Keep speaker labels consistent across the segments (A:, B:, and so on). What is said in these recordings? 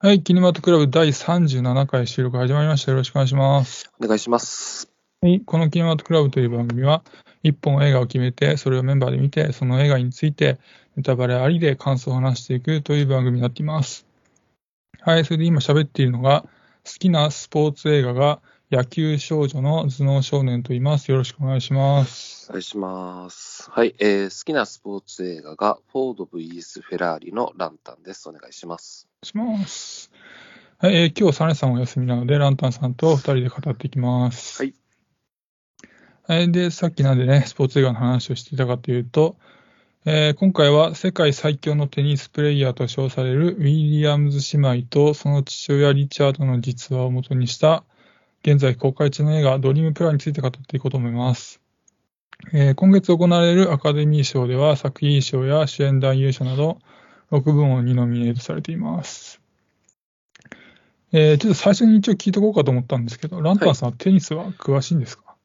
A: はい、キネマトクラブ第37回収録始まりました。よろしくお願いします。
B: お願いします。
A: はい、このキネマトクラブという番組は、一本映画を決めて、それをメンバーで見て、その映画について、ネタバレありで感想を話していくという番組になっています。はい、それで今喋っているのが、好きなスポーツ映画が野球少女の頭脳少年と言います。よろしくお願いします。
B: お願いします。はい、えー好きなスポーツ映画が、フォード VS フェラーリのランタンです。お願いします。
A: します。はい、えー今日サネさんお休みなので、ランタンさんと二人で語っていきます。
B: はい。
A: はい、で、さっきなんでね、スポーツ映画の話をしていたかというと、えー今回は世界最強のテニスプレイヤーと称されるウィリアムズ姉妹とその父親リチャードの実話をもとにした、現在公開中の映画ドリームプランについて語っていこうと思います。えー今月行われるアカデミー賞では作品賞や主演男優賞など6部門にノミネートされています。えーちょっと最初に一応聞いとこうかと思ったんですけど、ランタンさんはテニスは詳しいんですか、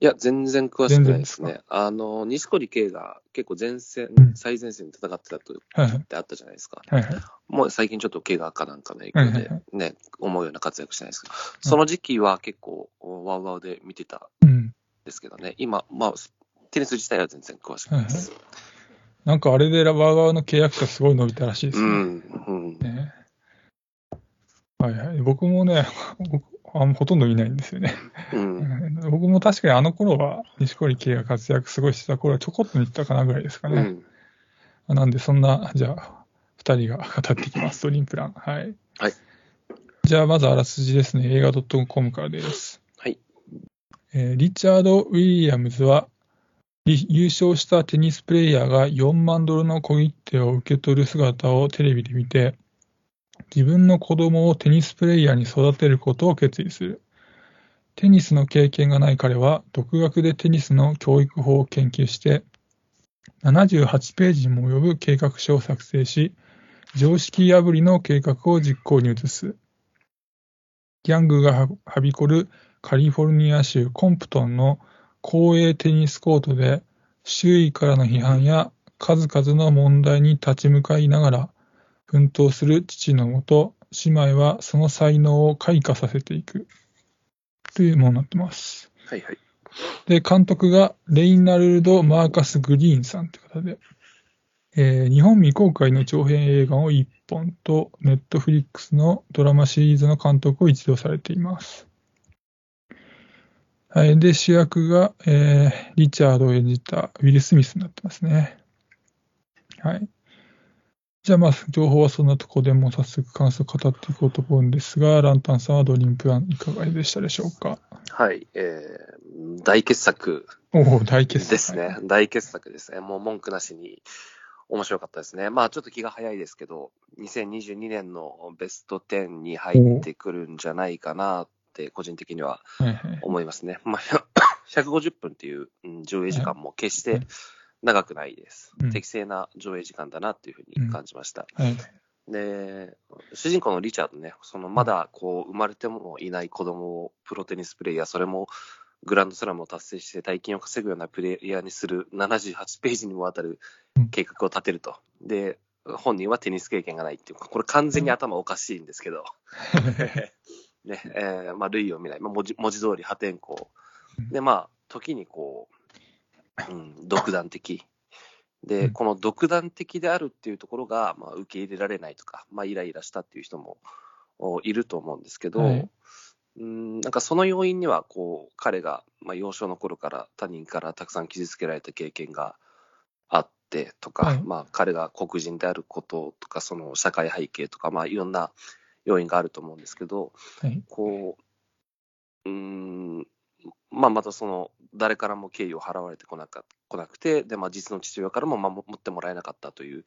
B: いや、全然詳しくないですね。あの、錦織圭が結構前線、
A: うん
B: 最前線で戦ってたと
A: はいはい
B: ってあったじゃないですか。
A: はいはい。
B: もう最近ちょっと怪我かなんかの影響で
A: はいはい
B: ね、思うような活躍してないですけど、その時期は結構ワウワウで見てたん
A: うん。
B: ですけどね、今、まあ、テニス自体は全然詳しくないです。
A: なんかあれでラバー側の契約者すごい伸びたらしいですね。
B: うん、うん。
A: ねはいはい。僕もね、僕あほとんど見ないんですよね。
B: うん。
A: 僕も確かにあの頃は、錦織圭が活躍すごいしてた頃はちょこっと見てたかなぐらいですかね。
B: うん。
A: なんで、そんな、じゃあ、二人が語っていきます。ドリームプラン。はい。
B: はい。
A: じゃあ、まずあらすじですね。映画 .com からです。
B: はい。
A: えーリチャード・ウィリアムズは、り優勝したテニスプレイヤーが4万ドルの小切手を受け取る姿をテレビで見て、自分の子供をテニスプレイヤーに育てることを決意する。テニスの経験がない彼は、独学でテニスの教育法を研究して、78ページにも及ぶ計画書を作成し、常識破りの計画を実行に移す。ギャングがはびこるカリフォルニア州コンプトンの公営テニスコートで、周囲からの批判や数々の問題に立ち向かいながら、奮闘する父のもと、姉妹はその才能を開花させていく。というものになってます。
B: はいはい。
A: で、監督がレイナルド・マーカス・グリーンさんという方で、えー日本未公開の長編映画を1本と、ネットフリックスのドラマシリーズの監督を一度されています。はい。で、主役が、えーリチャードを演じたウィル・スミスになってますね。はい。じゃあ、まあ、情報はそんなところでもう早速感想を語っていこうと思うんですが、ランタンさんはドリームプランいかがでしたでしょうか？
B: はい。えー、大傑作
A: おお、大傑作
B: ですね。大傑作ですね。もう文句なしに面白かったですね。まあちょっと気が早いですけど、2022年のベスト10に入ってくるんじゃないかなって個人的には
A: はいはい。
B: 思いますね。まあ 150分っていううん上映時間も決して長くないです
A: うん。
B: 適正な上映時間だなっていうふうに感じました。
A: はい。
B: で、主人公のリチャードね、そのまだこう生まれてもいない子供をプロテニスプレイヤー、それもグランドスラムを達成して大金を稼ぐようなプレイヤーにする78ページにもわたる計画を立てると。で、本人はテニス経験がないっていう、これ完全に頭おかしいんですけど、ね、えーまあ、類を見ない、まあ、文字文字通り破天荒。で、まあ、時にこう、うん、独断的。で、
A: うん。
B: この独断的であるっていうところが、まあ、受け入れられないとか、まあ、イライラしたっていう人もおいると思うんですけど、
A: はい。
B: うん、なんかその要因には、こう、彼が、まあ、幼少の頃から他人からたくさん傷つけられた経験があってとか、
A: はい。
B: まあ、彼が黒人であることとか、その社会背景とか、まあ、いろんな要因があると思うんですけど、
A: はい。
B: こう、うーん、まあ、またその、誰からも敬意を払われてこなか来なくて、で、まあ、実の父親からも守ってもらえなかったという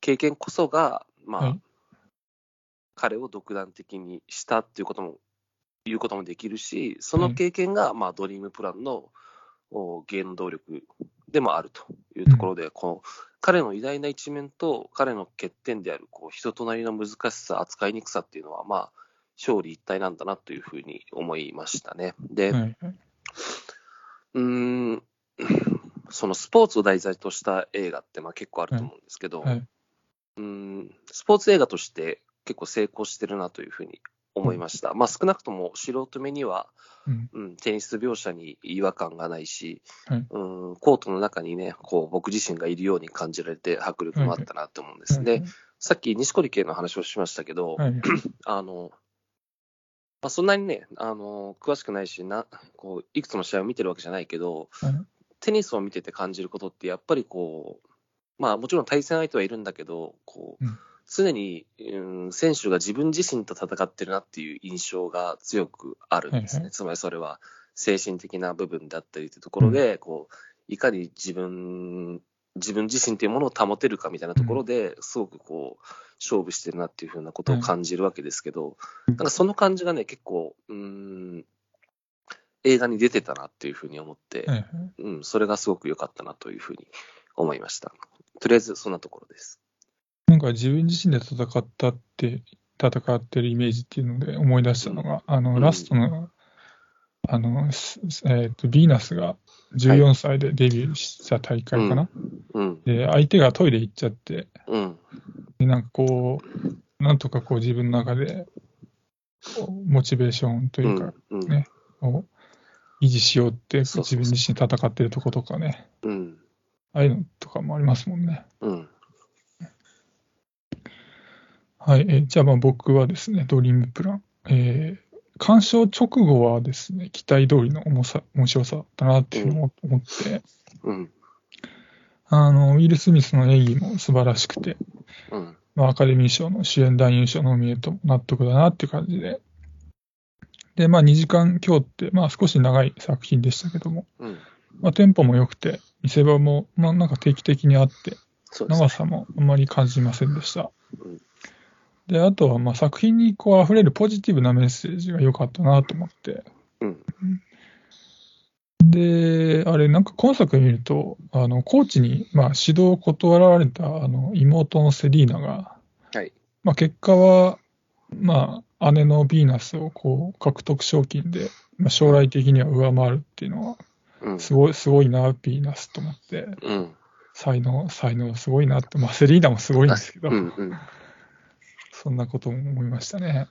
B: 経験こそが、まあ、
A: はい
B: 彼を独断的にしたっていうことも、言うこともできるし、その経験が、まあ、ドリームプランのお原動力でもあるというところで、この彼の偉大な一面と彼の欠点であるこう人となりの難しさ、扱いにくさっていうのは、まあ、勝利一体なんだなというふうに思いましたね。で、
A: はい。はい。
B: うーん、そのスポーツを題材とした映画ってまあ結構あると思うんですけど、
A: はい。
B: うーんスポーツ映画として結構成功してるなというふうに思いました。まあ、少なくとも素人目には、
A: うん。
B: うん、テニス描写に違和感がないし、
A: はい
B: うん、コートの中にね、こう僕自身がいるように感じられて、迫力もあったなって思うんです。で、さっき錦織圭の話をしましたけど、
A: はい。
B: あの、まあ、そんなにね、あの、詳しくないし、な、こう、いくつの試合を見てるわけじゃないけど、
A: はい
B: テニスを見てて感じることって、やっぱりこう、まあもちろん対戦相手はいるんだけど、こう、
A: うん
B: 常に、うん、選手が自分自身と戦ってるなっていう印象が強くあるんですね。つまりそれは精神的な部分だったりというところで、こう、いかに自分、自分自身というものを保てるかみたいなところで、すごくこう、勝負してるなっていうふうなことを感じるわけですけど、
A: うん
B: なんかその感じがね、結構、うん、映画に出てたなっていうふうに思って、うん、それがすごく良かったなというふうに思いました。とりあえずそんなところです。
A: なんか自分自身で戦ったって、戦ってるイメージっていうので思い出したのが、あの、
B: うん。
A: ラストの、あの、すえっ、と、ヴィーナスが14歳でデビューした大会かな。
B: うん、
A: で、相手がトイレ行っちゃって、
B: うん、
A: で、なんかこう、なんとかこう自分の中で、モチベーションと
B: う
A: いうか、ねを維持しようって、自分自身戦ってるとことかね、
B: うん、
A: ああいうのとかもありますもんね。
B: うん、
A: はい、えーじゃあまあ僕はですね、ドリームプラン。えー鑑賞直後はですね、期待通りの重さ、面白さだなっていうのを思って、
B: うん、
A: あの、ウィル・スミスの演技も素晴らしくて、
B: うん、
A: まあ、アカデミー賞の主演男優賞ノミネートも納得だなっていう感じで。で、まあ2時間強って、まあ少し長い作品でしたけども、
B: うん、
A: まあテンポも良くて、見せ場も、まあなんか定期的にあって、
B: ね。
A: 長さもあんまり感じませんでした
B: うん。
A: で、あとはまあ作品にこう溢れるポジティブなメッセージが良かったなと思って。
B: うん、
A: で、あれ、なんか今作見ると、あの、コーチにまあ指導を断られたあの妹のセリーナが、
B: はい、
A: まあ結果は、まあ姉のヴィーナスをこう獲得賞金で、まあ、将来的には上回るっていうのは、
B: うん、
A: すごい、すごいな、ヴィーナスと思って、
B: うん、
A: 才能、才能すごいなって、まあセリーナもすごいんですけど、
B: うん、うん、
A: そんなことも思いましたね。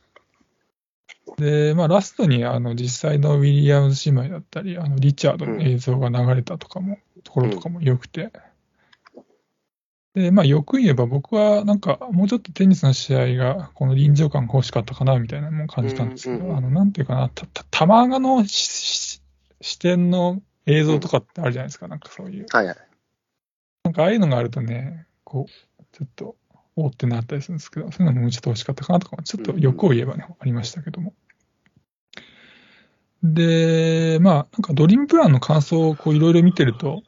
A: で、まあ、ラストにあの実際のウィリアムズ姉妹だったり、あのリチャードの映像が流れたとかも、ところとかも良くて。で、まあ、よく言えば僕はなんかもうちょっとテニスの試合がこの臨場感が欲しかったかなみたいなのも感じたんですけど、あの、なんていうかな、た、た、玉川のしし視点の映像とかってあるじゃないですか、なんかそういう。
B: はい、はい、
A: なんかああいうのがあるとね、こう、ちょっと、おーってなったりするんですけど、そういうのもちょっと欲しかったかなとか、ちょっと欲を言えばね、ありましたけども。で、まあ、なんかドリームプランの感想をこういろいろ見てると、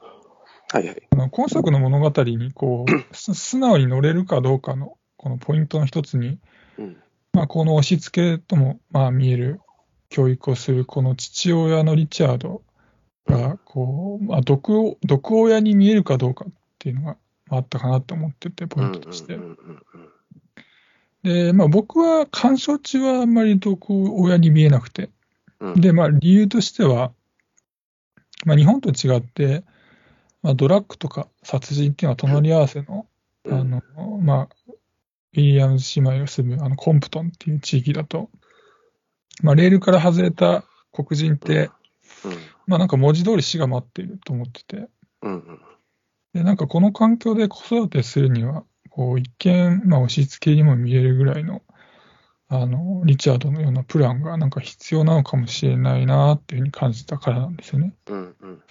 B: はい、はい、
A: あの今作の物語にこう、す素直に乗れるかどうかの、このポイントの一つに、
B: うん、
A: まあ、この押し付けとも、まあ、見える教育をする、この父親のリチャードが、こう、まあ、毒を、毒親に見えるかどうかっていうのがあったかなと思ってて、ポイントとして。
B: うん。うんうん
A: で、まあ、僕は鑑賞中はあんまり毒親に見えなくて、
B: うん、
A: で、まあ、理由としては、まあ、日本と違って、まあ、ドラッグとか殺人っていうのは隣り合わせの、
B: うん。
A: あの、まあ、ウィリアムズ姉妹が住むあのコンプトンっていう地域だと、まあ、レールから外れた黒人って、
B: うん、
A: まあなんか文字通り死が待っていると思ってて、
B: うん、うん、
A: で、なんかこの環境で子育てするには、こう一見、まあ押し付けにも見えるぐらいの、あの、リチャードのようなプランがなんか必要なのかもしれないなっていうふうに感じたからなんですよね。
B: うん、うん、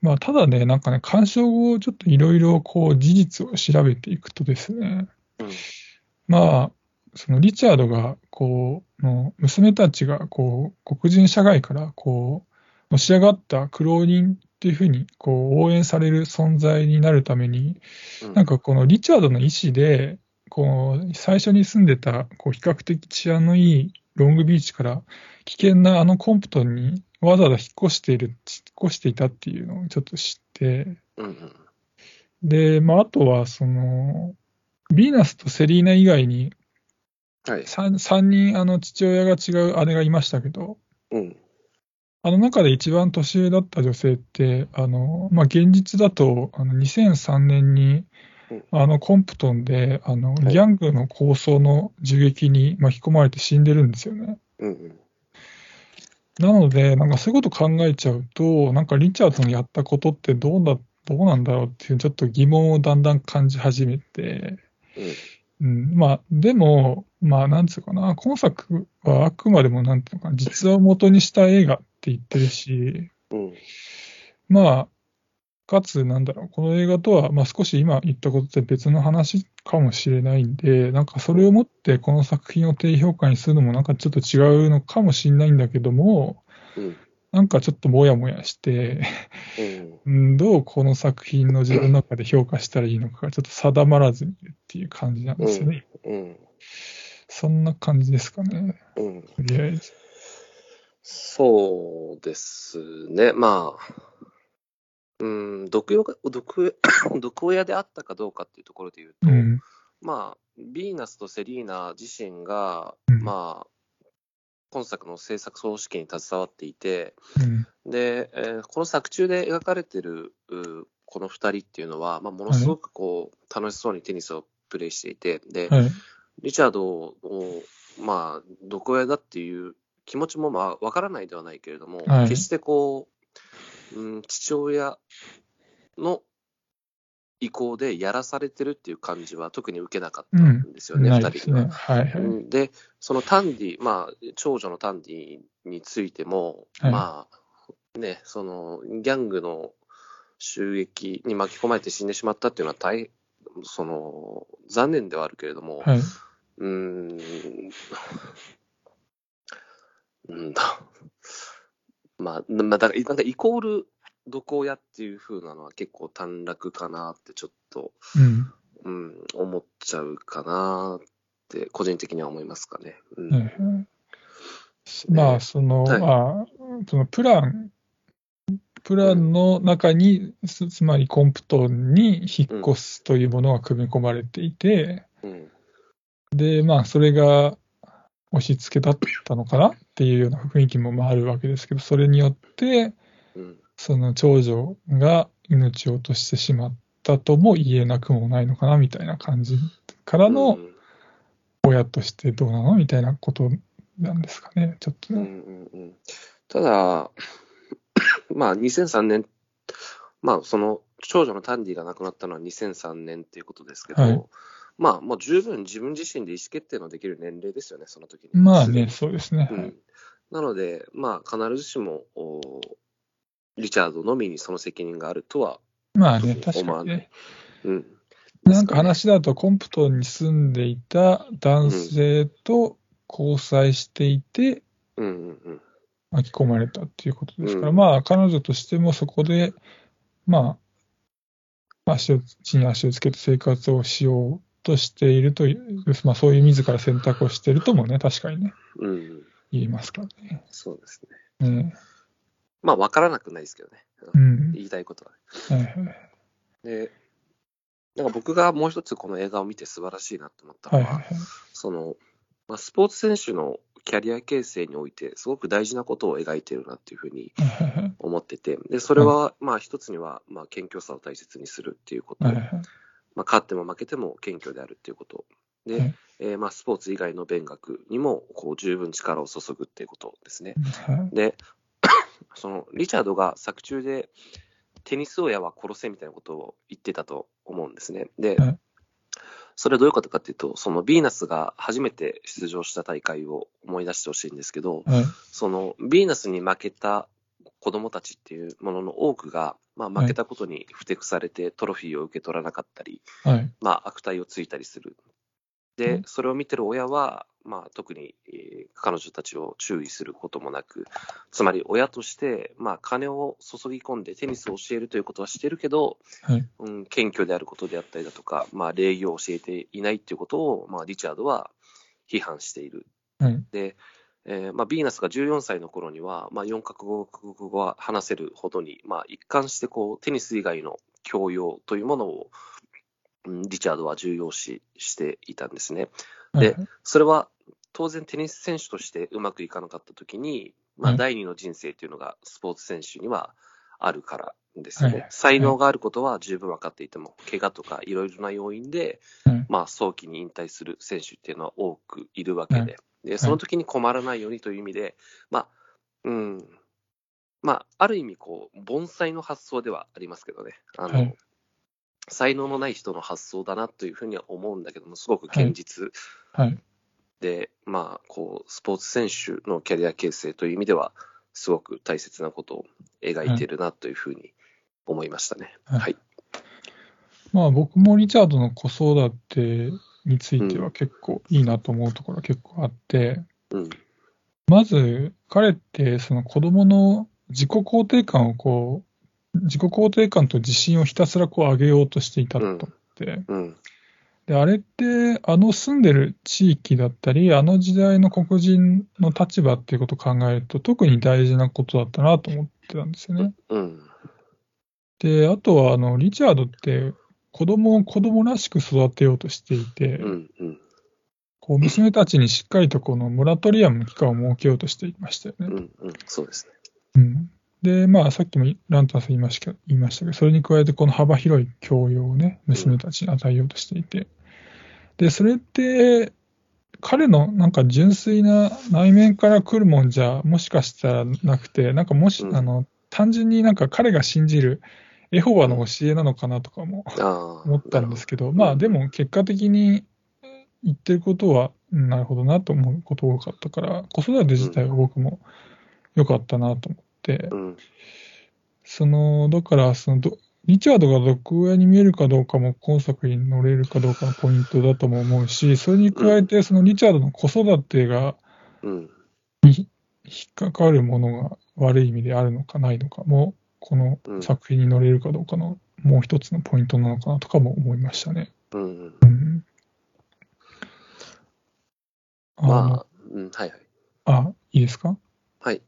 A: まあただね、なんかね、鑑賞後ちょっといろいろこう事実を調べていくとですね、
B: うん、
A: まあ、そのリチャードが、こう、の娘たちが、こう、黒人社会から、こう、のし上がった苦労人っていうふうに、こう、応援される存在になるために、なんかこのリチャードの意思で、こう、最初に住んでた、こう、比較的治安のいいロングビーチから、危険なあのコンプトンにわざわざ引っ越している、引っ越していたっていうのをちょっと知って、で、まあ、あとは、その、ヴィーナスとセリーナ以外に、
B: はい、
A: 3, 三人あの父親が違う姉がいましたけど、
B: うん、
A: あの中で一番年上だった女性って、あのまあ、現実だとあの2003年に
B: うん。
A: あの、コンプトンで、あの、
B: はい。
A: ギャングの抗争の銃撃に巻き込まれて死んでるんですよね。
B: うんうん。
A: なので、なんかそういうこと考えちゃうと、なんかリチャードのやったことってどうだ、どうなんだろうっていう、ちょっと疑問をだんだん感じ始めて、うん、まあ、でも、まあ、なんつうかな、今作はあくまでも、なんていうのかな、実話を元にした映画って言ってるし、
B: うん。うん。
A: まあ、かつ、なんだろう、この映画とは、まあ、少し今言ったことって別の話かもしれないんで、なんかそれをもってこの作品を低評価にするのもなんかちょっと違うのかもしれないんだけども、
B: うん。
A: なんかちょっともやもやして、
B: うん。
A: うんどうこの作品の自分の中で評価したらいいのかがちょっと定まらずにいるっていう感じなんですよね。
B: うん。
A: そんな感じですかね、
B: うん。
A: とりあえず。
B: そうですね。まあ、うん、毒毒 毒親であったかどうかっていうところで言うと、
A: うん。
B: まあ、ヴィーナスとセリーナ自身が、
A: うん
B: まあ、今作の制作総指揮に携わっていて、
A: うん。
B: で、えーこの作中で描かれてるうこの二人っていうのは、まあ、ものすごくこう、楽しそうにテニスをプレイしていて、で、
A: はい。
B: リチャードを、まあ、毒親だっていう気持ちもまあわからないではないけれども、
A: はい
B: 決してこう、うん、父親の意向でやらされてるっていう感じは特に受けなかったんですよね、二、
A: ないですね。
B: 人には。
A: はい
B: で、そのタンディ、まあ、長女のタンディについても、
A: はい
B: まあ、ね、その、ギャングの襲撃に巻き込まれて死んでしまったっていうのは大、その、残念ではあるけれども、
A: はい。
B: うーん、うんだ。まあ、まあ、だから、なんかイコール毒親っていう風なのは結構短絡かなってちょっと、
A: うん。
B: うん、思っちゃうかなって、個人的には思いますかね。うん。
A: まあ、その、
B: はい
A: まあ、そのプラン、プランの中に、つつまりコンプトンに引っ越すというものが組み込まれていて、
B: うん。
A: で、まあ、それが押し付けだったのかなっていうような雰囲気もまああるわけですけど、それによって、
B: うん。
A: その長女が命を落としてしまったとも言えなくもないのかなみたいな感じからの
B: うん
A: 親としてどうなのみたいなことなんですかね、ちょっと
B: うん
A: ね。
B: うんうんただ、まあ、2003年、まあ、その、長女のタンディが亡くなったのは2003年っていうことですけど、
A: はい
B: まあ、もう十分自分自身で意思決定のできる年齢ですよね、その時に。
A: まあね、そうですね。はい
B: うん。なので、まあ、必ずしも、おリチャードのみにその責任があるとは、
A: まあね、確かにね。
B: うん。
A: なんか話だと、コンプトンに住んでいた男性と交際していて、
B: うんうんうん。
A: 巻き込まれたっていうことですから、
B: うん
A: まあ、彼女としてもそこで、まあ、足を、地に足をつけて生活をしようとしているという、まあ、そういう自ら選択をしているともね、確かにね、
B: うん。
A: 言いますからね。
B: そうですね。
A: ね
B: まあ、わからなくないですけどね。
A: うん。
B: 言いたいことはね。
A: はいはい
B: で、なんか僕がもう一つこの映画を見て素晴らしいなと思ったのは、
A: はいはいはい。
B: その、まあ、スポーツ選手のキャリア形成において、すごく大事なことを描いてるなっていうふうに思ってて、で、それは、まあ一つには、まあ謙虚さを大切にするっていうこと、
A: はいはいはい
B: まあ勝っても負けても謙虚であるっていうこと。で、
A: はい
B: えーまあスポーツ以外の勉学にも、こう十分力を注ぐっていうことですね。
A: はい
B: で、その、リチャードが作中で、テニス親は殺せみたいなことを言ってたと思うんですね。で
A: はい、
B: それはどういうことかっていうと、そのヴィーナスが初めて出場した大会を思い出してほしいんですけど、
A: はい
B: そのヴィーナスに負けた子供たちっていうものの多くが、まあ、負けたことにふてくされてトロフィーを受け取らなかったり、
A: はい。
B: まあ、悪態をついたりする。
A: う
B: で
A: ん、
B: それを見てる親は、まあ、特に、えー彼女たちを注意することもなく、つまり親として、まあ、金を注ぎ込んでテニスを教えるということはしてるけど、
A: はい。
B: うん、謙虚であることであったりだとか、まあ、礼儀を教えていないということを、まあ、リチャードは批判している。
A: はい。
B: で、えーまあ、ビーナスが14歳の頃には、まあ、4カ国語は話せるほどに、まあ、一貫してこうテニス以外の教養というものを、うんリチャードは重要視していたんですね。で
A: はい
B: それは当然テニス選手としてうまくいかなかった時に、まあ、
A: はい
B: 第二の人生というのがスポーツ選手にはあるからんですよね。
A: はい
B: 才能があることは十分分かっていても、怪我とかいろいろな要因で、
A: はい
B: まあ、早期に引退する選手っていうのは多くいるわけで、でその時に困らないようにという意味で、まあ、うん、まあ、ある意味、こう、盆栽の発想ではありますけどね。あの、
A: はい
B: 才能のない人の発想だなというふうには思うんだけども、すごく堅実
A: はい。
B: で、まあ、こう、スポーツ選手のキャリア形成という意味では、すごく大切なことを描いているなというふうに思いましたね。
A: はい
B: はい。
A: まあ僕もリチャードの子育てについては結構いいなと思うところが結構あって、
B: うん。
A: まず彼ってその子供の自己肯定感をこう、自己肯定感と自信をひたすらこう上げようとしていたと思って、
B: うん。
A: で、あれってあの住んでる地域だったり、あの時代の黒人の立場っていうことを考えると特に大事なことだったなと思ってたんですよね。
B: うん。
A: で、あとはあのリチャードって子供を子供らしく育てようとしていて、
B: うん。うん。
A: こう娘たちにしっかりとこのモラトリアムの期間を設けようとしていましたよね。
B: うん。うん。そうですね。
A: うん、で、まあ、さっきもランタンさん言いましたけど、言いましたけど、それに加えてこの幅広い教養をね、娘たちに与えようとしていて、で、それって、彼のなんか純粋な内面から来るもんじゃ、もしかしたらなくて、なんかもし、
B: うん
A: あの、単純になんか彼が信じるエホバの教えなのかなとかも。思ったんですけど、
B: ど
A: まあでも結果的に言ってることは、うんなるほどなと思うことが多かったから、子育て自体は僕も良かったなと思って、
B: うん。
A: その、だから、そのど、リチャードが毒親に見えるかどうかも今作に乗れるかどうかのポイントだとも思うし、それに加えて、そのリチャードの子育てが
B: うん。
A: 引っかかるものが悪い意味であるのかないのかも、この
B: うん
A: 作品に乗れるかどうかのもう一つのポイントなのかなとかも思いましたね。
B: うん。
A: うん。あの
B: まあ、うん。はいはい。
A: あ、いいですか？
B: はい。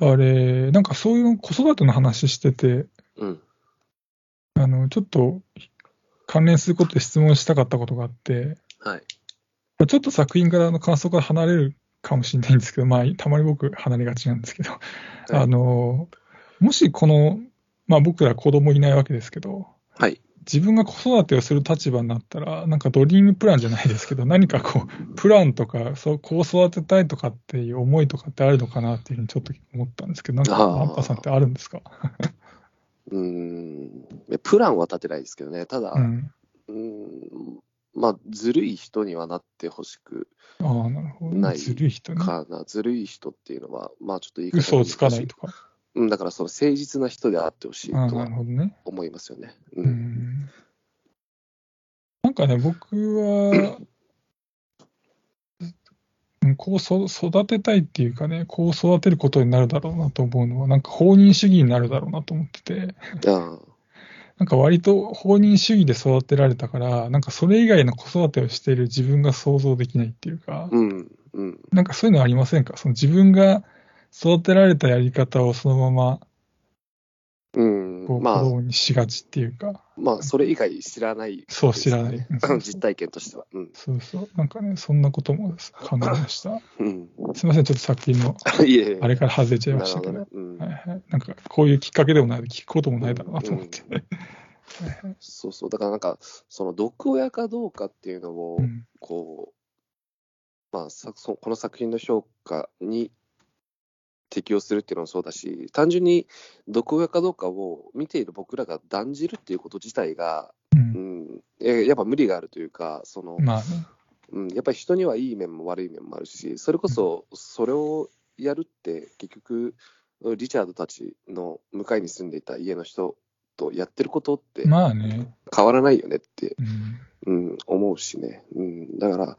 A: あれ、なんかそういう子育ての話してて、
B: うん。
A: あの、ちょっと関連することで質問したかったことがあって、
B: はい。
A: ちょっと作品からの感想から離れるかもしれないんですけど、まあ、たまに僕離れがちなんですけど、
B: い
A: あの、もしこの、まあ僕ら子供いないわけですけど、
B: はい。
A: 自分が子育てをする立場になったら、なんかドリームプランじゃないですけど、何かこう、プランとか、そう、こう育てたいとかっていう思いとかってあるのかなっていうふうにちょっと思ったんですけど、なんか、アンパさんってあるんですか？
B: うん。プランは立てないですけどね。ただ、
A: うん。
B: うん。まあ、ずるい人にはなってほしく
A: なるほどね。
B: ない
A: ずるい人ね。
B: かな。ずるい人っていうのは、まあちょっと言い方
A: 嘘をつかないとか。
B: うん、だからその誠実な人であってほしいとは。思いますよね。う。
A: うんん。なんかね、僕は、うんこうそ育てたいっていうかね、こう育てることになるだろうなと思うのは、なんか放任主義になるだろうなと思ってて、
B: あ
A: なんか割と放任主義で育てられたから、なんかそれ以外の子育てをしている自分が想像できないっていうか
B: あ、、うん、うん。
A: なんかそういうのありませんか？その自分が育てられたやり方をそのまま
B: うん
A: こう、
B: まあ、
A: 子供にしがちっていうか、
B: まあ、それ以外知らない、
A: そう知らない。うん
B: 実体験としては。うん。
A: そうそう。なんかね、そんなことも考えました。
B: うん。
A: すみません、ちょっと作品の。あれから外れちゃい
B: な
A: ましたけど。
B: どね。うん
A: はいはい。なんか、こういうきっかけでもない、聞くこともないだろうなと思って。
B: そうそう。だからなんか、その毒親かどうかっていうのを
A: う、ん
B: こう、まあ、この作品の評価に適用するっていうのもそうだし、単純に毒親かどうかを見ている僕らが断じるっていうこと自体が、
A: う
B: うんん、えやっぱ無理があるというか、その、
A: まあね。
B: うん、やっぱり人にはいい面も悪い面もあるし、それこそそれをやるって、結局、リチャードたちの向かいに住んでいた家の人とやってることって
A: まあね。
B: 変わらないよねって、
A: うん。
B: うん、思うしね。うん、だか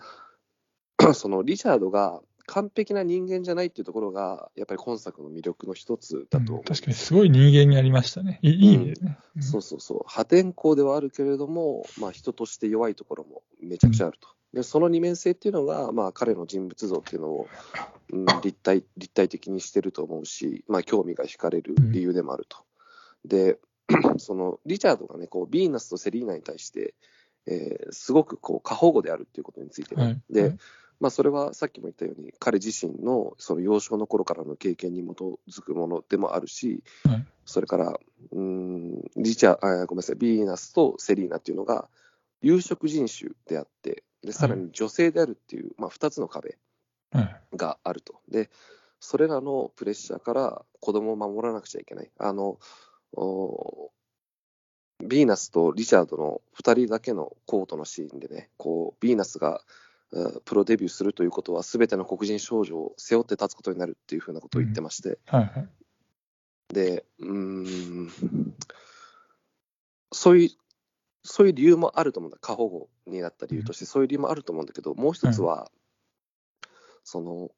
B: ら、そのリチャードが完璧な人間じゃないっていうところが、やっぱり今作の魅力の一つだと思う、
A: うん確かにすごい人間にありましたね。いい意味でね。うん
B: そうそうそう、破天荒ではあるけれども、まあ、人として弱いところもめちゃくちゃあると。でその二面性っていうのが、まあ、彼の人物像っていうのを、うん、立体立体的にしてると思うし、まあ、興味が惹かれる理由でもあると。で、そのリチャードがね、こうヴィーナスとセリーナに対して、えーすごくこう過保護であるっていうことについてね、
A: はい。
B: で、
A: はい
B: まあ、それはさっきも言ったように、彼自身のその幼少の頃からの経験に基づくものでもあるし、
A: はい
B: それから、うん、リチャあ、ごめんなさい、ビーナスとセリーナっていうのが、有色人種であって、でさらに女性であるっていう、まあ、2つの壁
A: はい。
B: があると。で、それらのプレッシャーから子供を守らなくちゃいけない。あの、ーナスとリチャードの2人だけのコートのシーンでね、こう、ビーナスがうんプロデビューするということは、すべての黒人少女を背負って立つことになるっていうふうなことを言ってまして、
A: はいはい。
B: で、うーん、そういう、そういう理由もあると思うんだ。過保護になった理由として、そういう理由もあると思うんだけど、もう一つは、その、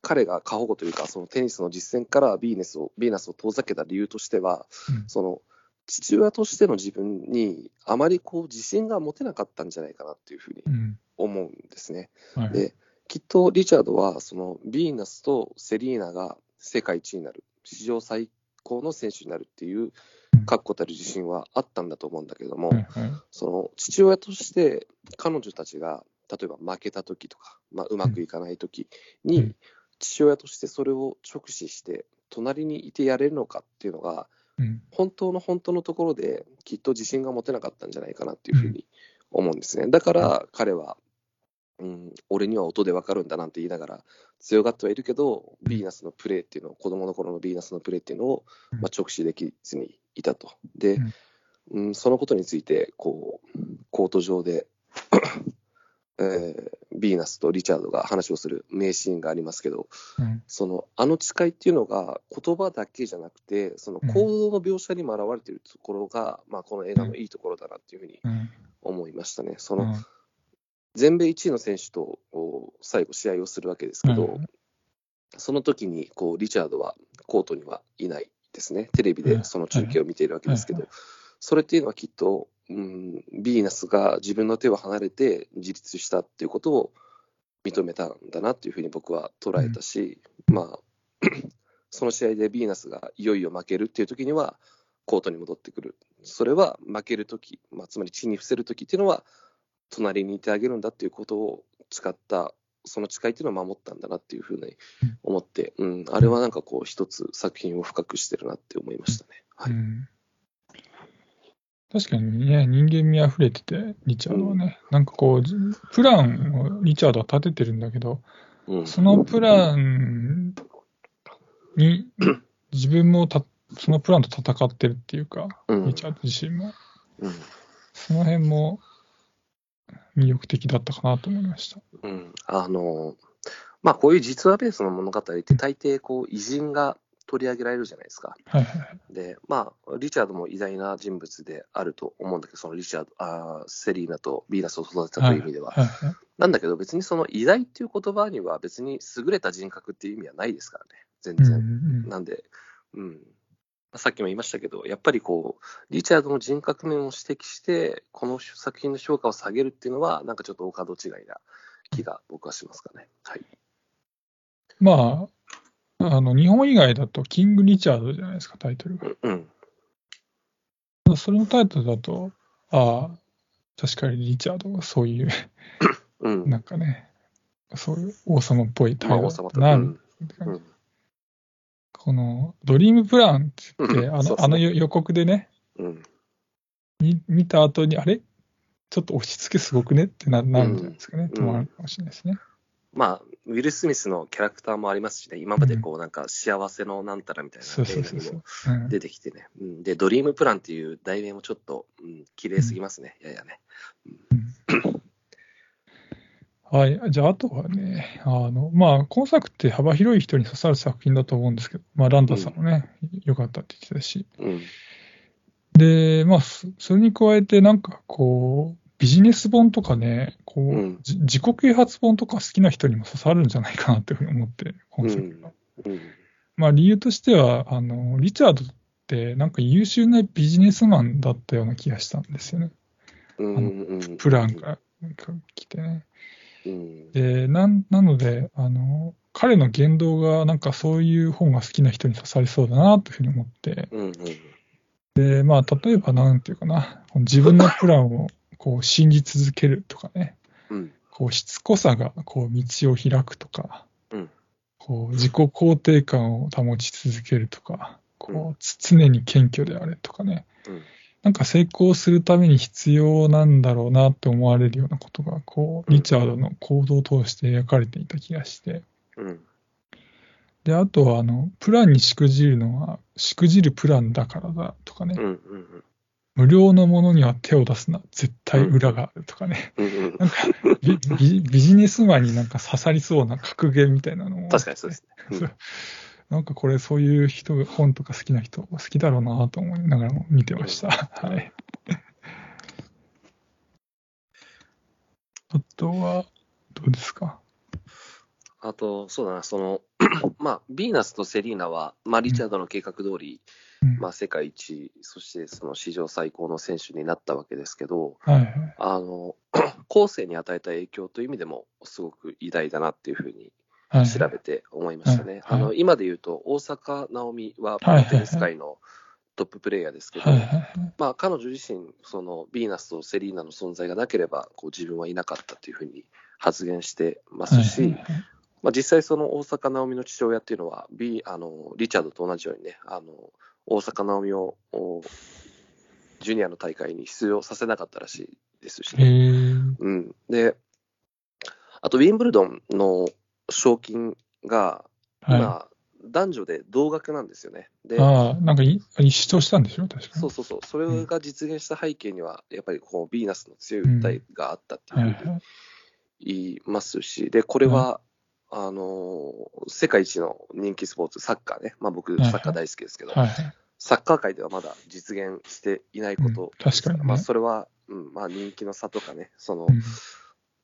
B: 彼が過保護というか、そのテニスの実践からビーネスを、ビーナスを遠ざけた理由としては、
A: うん。
B: その、父親としての自分にあまりこう自信が持てなかったんじゃないかなっていうふうに
A: うん。
B: 思うんですね。
A: はい。
B: で、きっとリチャードは、そのビーナスとセリーナが世界一になる、史上最高の選手になるっていう
A: うん、
B: 確固たる自信はあったんだと思うんだけれども、
A: はいはい。
B: その父親として彼女たちが、例えば負けた時とか、まあ、うまくいかない時に、
A: うん
B: 父親としてそれを直視して、隣にいてやれるのかっていうのが、
A: うん。
B: 本当の本当のところで、きっと自信が持てなかったんじゃないかなっていうふうに思うんですね。だから彼は、うん、俺には音でわかるんだなんて言いながら強がってはいるけど、ビーナスのプレーっていうのを、子供の頃のビーナスのプレーっていうのを、
A: うん
B: まあ、直視できずにいたと。で
A: うん、
B: うん、そのことについて、こう、コート上で、えービーナスとリチャードが話をする名シーンがありますけど、
A: うん。
B: そのあの誓いっていうのが言葉だけじゃなくて、その行動の描写にも表れているところが、まあ、この映画のいいところだなっていうふうに
A: うん。
B: 思いましたね。その
A: うん
B: 全米1位の選手とお最後試合をするわけですけど、
A: うん
B: その時にこうリチャードはコートにはいないですね。テレビでその中継を見ているわけですけど
A: はい、
B: それっていうのはきっと、うん、ビーナスが自分の手を離れて自立したっていうことを認めたんだなっていうふうに僕は捉えたし、まあ、その試合でビーナスがいよいよ負けるっていう時には、コートに戻ってくる。それは負ける時、まあ、つまり地に伏せる時っていうのは、隣にいてあげるんだっていうことを誓った、その誓いっていうのを守ったんだなっていうふうに思って、うん、あれはなんかこう、一つ作品を深くしてるなって思いましたね。はい。
A: うん確かにね、人間味あふれてて、リチャードはね、なんかこう、じプランをリチャードは立ててるんだけど、
B: うん、
A: そのプランに 自分もたそのプランと戦ってるっていうか、
B: うん。
A: リチャード自身も、
B: うん。
A: その辺も魅力的だったかなと思いました。
B: うん、あの、まあ、こういう実話ベースの物語って大抵こう偉人が取り上げられるじゃないですか。
A: はいはいはい。
B: で、まあ、リチャードも偉大な人物であると思うんだけど、そのリチャード、あーセリーナとビーナスを育てたという意味では。
A: はいはい
B: なんだけど、別にその偉大っていう言葉には別に優れた人格っていう意味はないですからね、全
A: うんう
B: 然。
A: ん
B: なんで、うん。さっきも言いましたけど、やっぱりこう、リチャードの人格面を指摘して、この作品の評価を下げるっていうのは、なんかちょっと大門違いな気が僕はしますかね。はい。
A: まあ、あの日本以外だと、キング・リチャードじゃないですか、タイトルが。
B: うんうん。
A: それのタイトルだと、ああ、確かにリチャードはそういう、
B: うん。
A: なんかね、そういう王様っぽい
B: まあ、
A: 対応
B: 王様と。
A: な、
B: うん
A: って感じ
B: うん
A: このドリームプランって言って、あのあの予予告でね、
B: うん。
A: 見見た後に、あれ？ちょっと押し付けすごくね？ってななるんじゃないですかね。
B: うん
A: 止まるかもしれないですね。
B: まあ、ウィル・スミスのキャラクターもありますしね、今までこう、なんか幸せのなんたらみたいな映画にも出てきてね。うん、で、ドリームプランっていう題名もちょっと、うん、綺麗すぎますね、ややね。
A: はい。じゃあ、あとはね、あの、まあ、今作って幅広い人に刺さる作品だと思うんですけど、まあ、ランダさんもね、良かったって言ってたし。
B: うん。
A: で、まあ、そそれに加えて、なんかこう、ビジネス本とかね、こう、
B: うん
A: じ自己啓発本とか好きな人にも刺さるんじゃないかなっていうふうに思って、今作が。
B: うん。
A: まあ、理由としては、あの、リチャードって、なんか優秀なビジネスマンだったような気がしたんですよね。
B: うん。うん。
A: プランが来てね。
B: うん。
A: で、なんなので、あの、彼の言動がなんかそういう本が好きな人に刺さりそうだなというふうに思って、
B: うん。
A: で、まあ、例えばなんていうかな、自分のプランをこう信じ続けるとかね、
B: うん。
A: こうしつこさがこう道を開くとか、
B: うん
A: こう自己肯定感を保ち続けるとか、こう、つ常に謙虚であれとかね、
B: うん。
A: なんか成功するために必要なんだろうなって思われるようなことが、こう、
B: うん
A: リチャードの行動を通して描かれていた気がして、
B: うん。
A: で、あとは、あの、プランにしくじるのは、しくじるプランだからだとかね、
B: うん。うん。
A: 無料のものには手を出すな、絶対裏があるとかね、
B: うん。うん。
A: なんかビビ、ビジネスマンになんか刺さりそうな格言みたいなのも、
B: 確かにそうですね。
A: そうなんかこれ、そういう人が、本とか好きな人、好きだろうなと思いながらも見てました。はい。あとは、どうですか？
B: あと、そうだな、その、まあ、ヴィーナスとセリーナは、まあ、リチャードの計画通り、
A: うん
B: まあ、世界一、そしてその史上最高の選手になったわけですけど、
A: はいはい。
B: あの、後世に与えた影響という意味でも、すごく偉大だなっていうふうに
A: はい、
B: 調べて思いましたね。
A: はい
B: あの、今で言うと、大坂なおみは、テニス界のトッププレイヤーですけど、
A: はいはいはい。
B: まあ、彼女自身、そのヴィーナスとセリーナの存在がなければ、こう自分はいなかったというふうに発言してますし、
A: はいはいはい
B: まあ、実際、その大坂なおみの父親っていうのは、ビあのリチャードと同じようにね、あの大坂なおみをおジュニアの大会に出場させなかったらしいですし
A: へ
B: ね、
A: ー
B: うん、で、あとウィンブルドンの賞金が、
A: はい。
B: 今、男女で同額なんですよね。で
A: ああ、なんかい一致としたんでしょ？確かに。
B: そうそうそう、それが実現した背景には、やっぱりこうヴィーナスの強い訴えがあったっていうふうに。言いますし、で、これは、あのー世界一の人気スポーツ、サッカーね、まあ僕、
A: はい
B: サッカー大好きですけど、
A: はいはい。
B: サッカー界ではまだ実現していないこと、
A: うん確かにね
B: まあそれは、うんまあ、人気の差とかね、その、
A: うん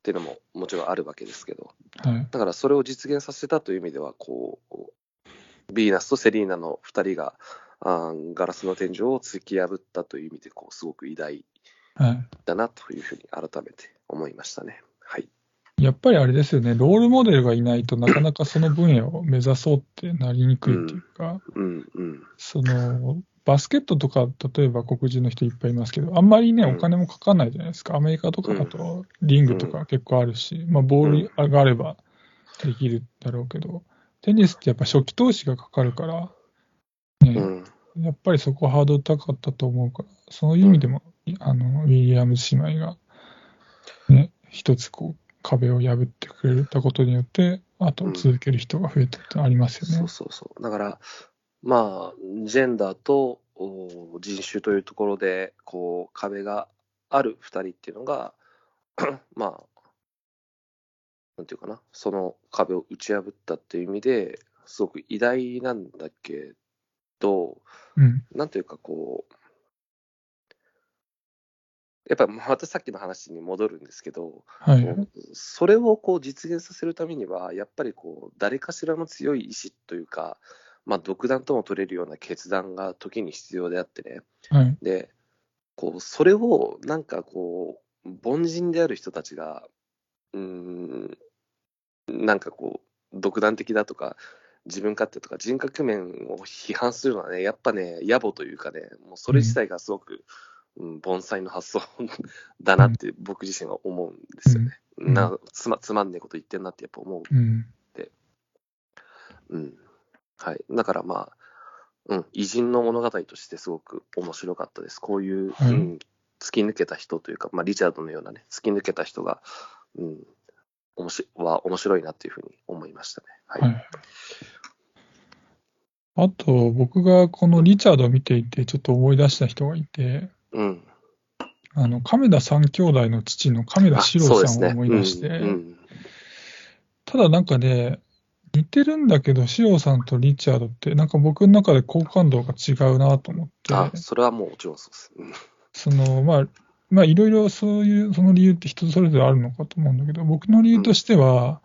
B: っていうのももちろんあるわけですけど、
A: はい。
B: だからそれを実現させたという意味では、こう、ビーナスとセリーナの2人が、あーガラスの天井を突き破ったという意味で、こう、すごく偉大
A: はい。
B: だなというふうに改めて思いましたね。はい。
A: やっぱりあれですよね、ロールモデルがいないとなかなかその分野を目指そうってなりにくいっていうか、
B: うんうん。
A: その、バスケットとか、例えば黒人の人いっぱいいますけど、あんまりね、
B: うん
A: お金もかかんないじゃないですか。アメリカとかだと、リングとか結構あるし、まあ、ボールがあればできるだろうけど、テニスってやっぱ初期投資がかかるから、ね、
B: うん。
A: やっぱりそこハードル高かったと思うから、そういう意味でも、あの、ウィリアムズ姉妹が、ね、一つこう、壁を破ってくれたことによって、あと続ける人が増えたってありますよね。
B: そうそうそう。だから、まあ、ジェンダーとお人種というところで、こう、壁がある二人っていうのが、まあ、なんていうかな、その壁を打ち破ったっていう意味で、すごく偉大なんだけど、
A: うん。
B: なんていうかこう、やっぱりまたさっきの話に戻るんですけど、
A: はい。
B: それをこう実現させるためには、やっぱりこう誰かしらの強い意志というか、まあ、独断とも取れるような決断が時に必要であってね、
A: はい。
B: でこうそれをなんかこう、凡人である人たちが、うーん、なんかこう、独断的だとか、自分勝手とか人格面を批判するのはね、やっぱね、野暮というかね、もうそれ自体がすごく、うん、盆栽の発想だなって僕自身は思うんですよね。
A: ん
B: なつまつまんねえこと言ってんなってやっぱ思う。
A: うん。
B: うん。はい。だからまあ、うん、偉人の物語としてすごく面白かったです。こういう、
A: はい
B: うん、突き抜けた人というか、まあ、リチャードのようなね、突き抜けた人が、うん、おもしは面白いなっていうふうに思いましたね。はい。
A: はい。あと、僕がこのリチャードを見ていて、ちょっと思い出した人がいて、
B: うん。
A: あの、亀田三兄弟の父の亀田
B: あ
A: 史郎さんを。思い出して、
B: うんうん
A: ただなんかね、似てるんだけど、史郎さんとリチャードって、なんか僕の中で好感度が違うなと思って、
B: あ、それはもうもちろんそうです。うん
A: その、まあ、まあ、いろいろそういう、その理由って人それぞれあるのかと思うんだけど、僕の理由としては、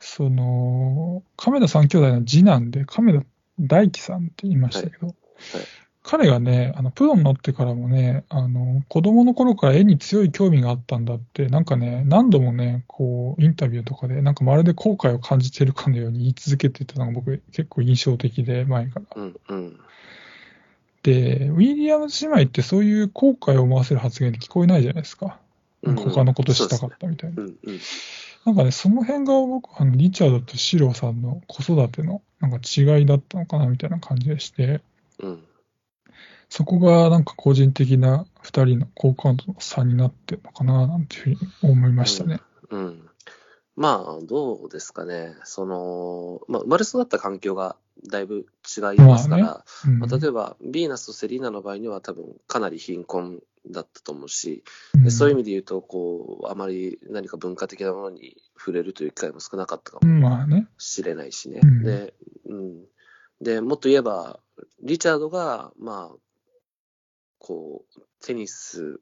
A: その、亀田三兄弟の次男で、亀田大輝さんって言いましたけど、彼がね、あの、プロになってからもね、あの、子供の頃から絵に強い興味があったんだって、なんかね、何度もね、こう、インタビューとかで、なんかまるで後悔を感じてるかのように言い続けてたのが僕結構印象的で、前から。
B: うんうん。
A: で、ウィリアムズ姉妹ってそういう後悔を思わせる発言で聞こえないじゃないですか。
B: うん
A: 他のことしたかったみたいな。
B: ねうんうん。
A: なんかね、その辺が僕、あの、リチャードとシローさんの子育ての、なんか違いだったのかなみたいな感じでして、
B: うん。
A: そこがなんか個人的な2人の好感度の差になってるのかななんていうふうに思いましたね。
B: うん。まあ、どうですかね。その、まあ、生まれ育った環境がだいぶ違いますから、
A: まうん
B: まあ例えば、ビーナスとセリーナの場合には多分かなり貧困だったと思うし、
A: うん
B: でそういう意味で言うと、こう、あまり何か文化的なものに触れるという機会も少なかったかも
A: まあね。
B: しれないしね。
A: うん
B: で、うん。で、もっと言えば、リチャードが、まあ、こう、テニス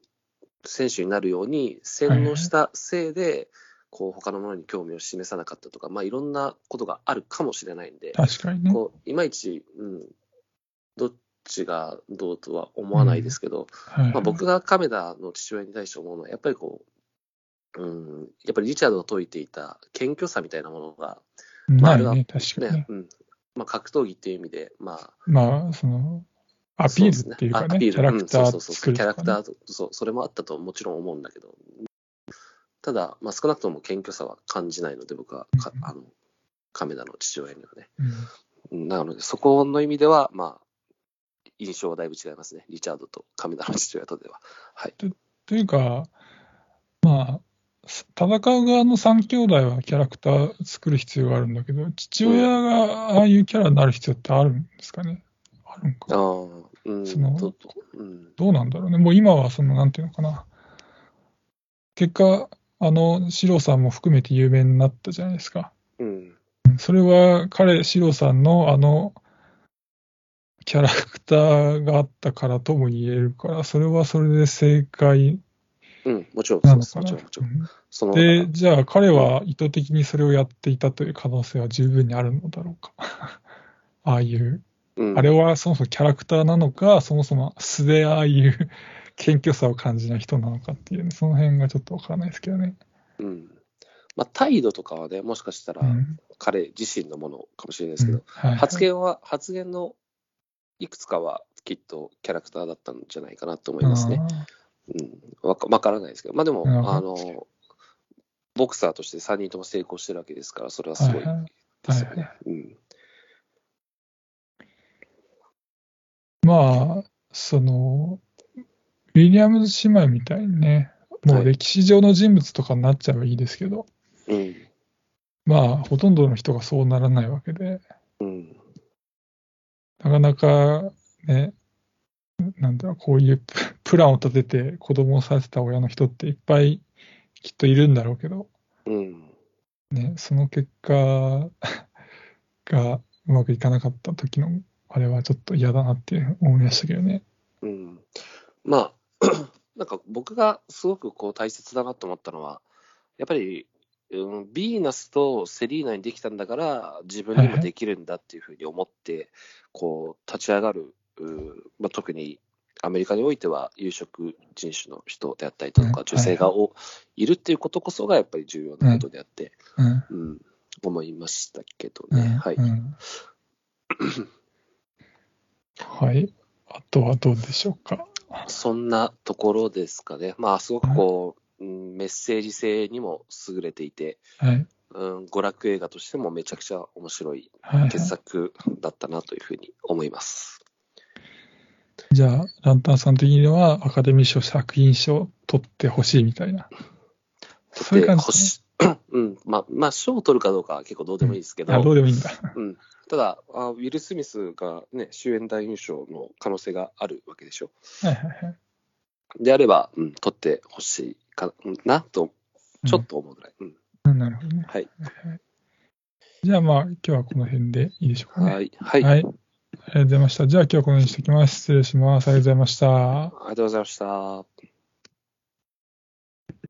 B: 選手になるように洗脳したせいで、こう、他のものに興味を示さなかったとか、まあ、いろんなことがあるかもしれないんで、
A: 確かにね。
B: こう、いまいち、うん、どっちがどうとは思わないですけど、
A: はい
B: まあ、僕が亀田の父親に対して思うのは、やっぱりこう、うん、やっぱりリチャードが説いていた謙虚さみたいなものが、まあ
A: ないね、確かにね。
B: ねうんまあ、格闘技っていう意味で、まあ、
A: まあ、その、アピールっていうかね、
B: そですアピール
A: キャラクター
B: うんそうそうそうキャラクターと、そう、それもあったともちろん思うんだけど、ただ、まあ、少なくとも謙虚さは感じないので、僕はか、あの、亀田の父親にはね。
A: うん
B: うんなので、そこの意味では、まあ、印象はだいぶ違いますね。リチャードと亀田の父親とでは。はい。
A: というか、まあ、戦う側の3兄弟はキャラクター作る必要があるんだけど、父親がああいうキャラになる必要ってあるんですかね。あるんか
B: あ。
A: その
B: とうん、
A: どうなんだろうね。もう今は、その、なんていうのかな。結果、あの、シロさんも含めて有名になったじゃないですか。
B: うん、
A: それは彼、シロさんのあの、キャラクターがあったからとも言えるから、それはそれで正解
B: うん、もちろん
A: な
B: そうです。もちろん、もちろんその、
A: で、じゃあ彼は意図的にそれをやっていたという可能性は十分にあるのだろうか。ああいう、
B: うん、
A: あれはそもそもキャラクターなのか、そもそも素でああいう 謙虚さを感じない人なのかっていうね、その辺がちょっとわからないですけどね。
B: うん。まあ、態度とかはね、もしかしたら
A: うん
B: 彼自身のものかもしれないですけど、
A: うんはい
B: 発言は、発言のいくつかはきっとキャラクターだったんじゃないかなと思いますね。うん。わかわからないですけど、まあでも、あの、ボクサーとして3人とも成功してるわけですから、それはすごいですよね
A: はいは。
B: うん。
A: まあ、その、ウィリアムズ姉妹みたいにね、もう
B: はい
A: 歴史上の人物とかになっちゃえばいいですけど、
B: うん。
A: まあ、ほとんどの人がそうならないわけで、
B: うん。
A: なかなかね、なんだろう、こういうプ プランを立てて子供をさせた親の人っていっぱいきっといるんだろうけど、
B: うん。
A: ね、その結果がうまくいかなかった時のあれはちょっと嫌だなって思いましたけどね。
B: うん。まあ、なんか僕がすごくこう大切だなと思ったのは、やっぱり、うん、ビーナスとセリーナにできたんだから、自分にもできるんだっていうふうに思って、こう、立ち上がる、うまあ、特にアメリカにおいては有色人種の人であったりと
A: うん
B: か、女性がおいるっていうことこそがやっぱり重要なことであって、
A: うん。
B: うん、思いましたけど
A: うん
B: ね。はい。
A: うん はい。あとはどうでしょうか？
B: そんなところですかね。まあ、すごくこう、うんメッセージ性にも優れていて、
A: はい。
B: うん、娯楽映画としてもめちゃくちゃ面白い
A: はい、
B: 傑作だったなというふうに思います。
A: じゃあ、ランタンさん的にはアカデミー賞作品賞を取ってほしいみたいな。そういう感じです
B: 星うん、まあ、まあ、賞を取るかどうかは結構どうでもいいですけど、
A: ね。あ、どうでもいいんだ。
B: うん、ただあ、ウィル・スミスがね、主演男優賞の可能性があるわけでしょ。
A: はいはいはい。
B: であれば、うん、取ってほしいかなと、ちょっと思うぐらい。うん
A: うんなるほどね。
B: はい。
A: じゃあまあ、今日はこの辺でいいでしょうかね。
B: はい。はい。
A: はい。ありがとうございました。じゃあ今日はこの辺にしておきます。失礼します。ありがとうございました。
B: ありがとうございました。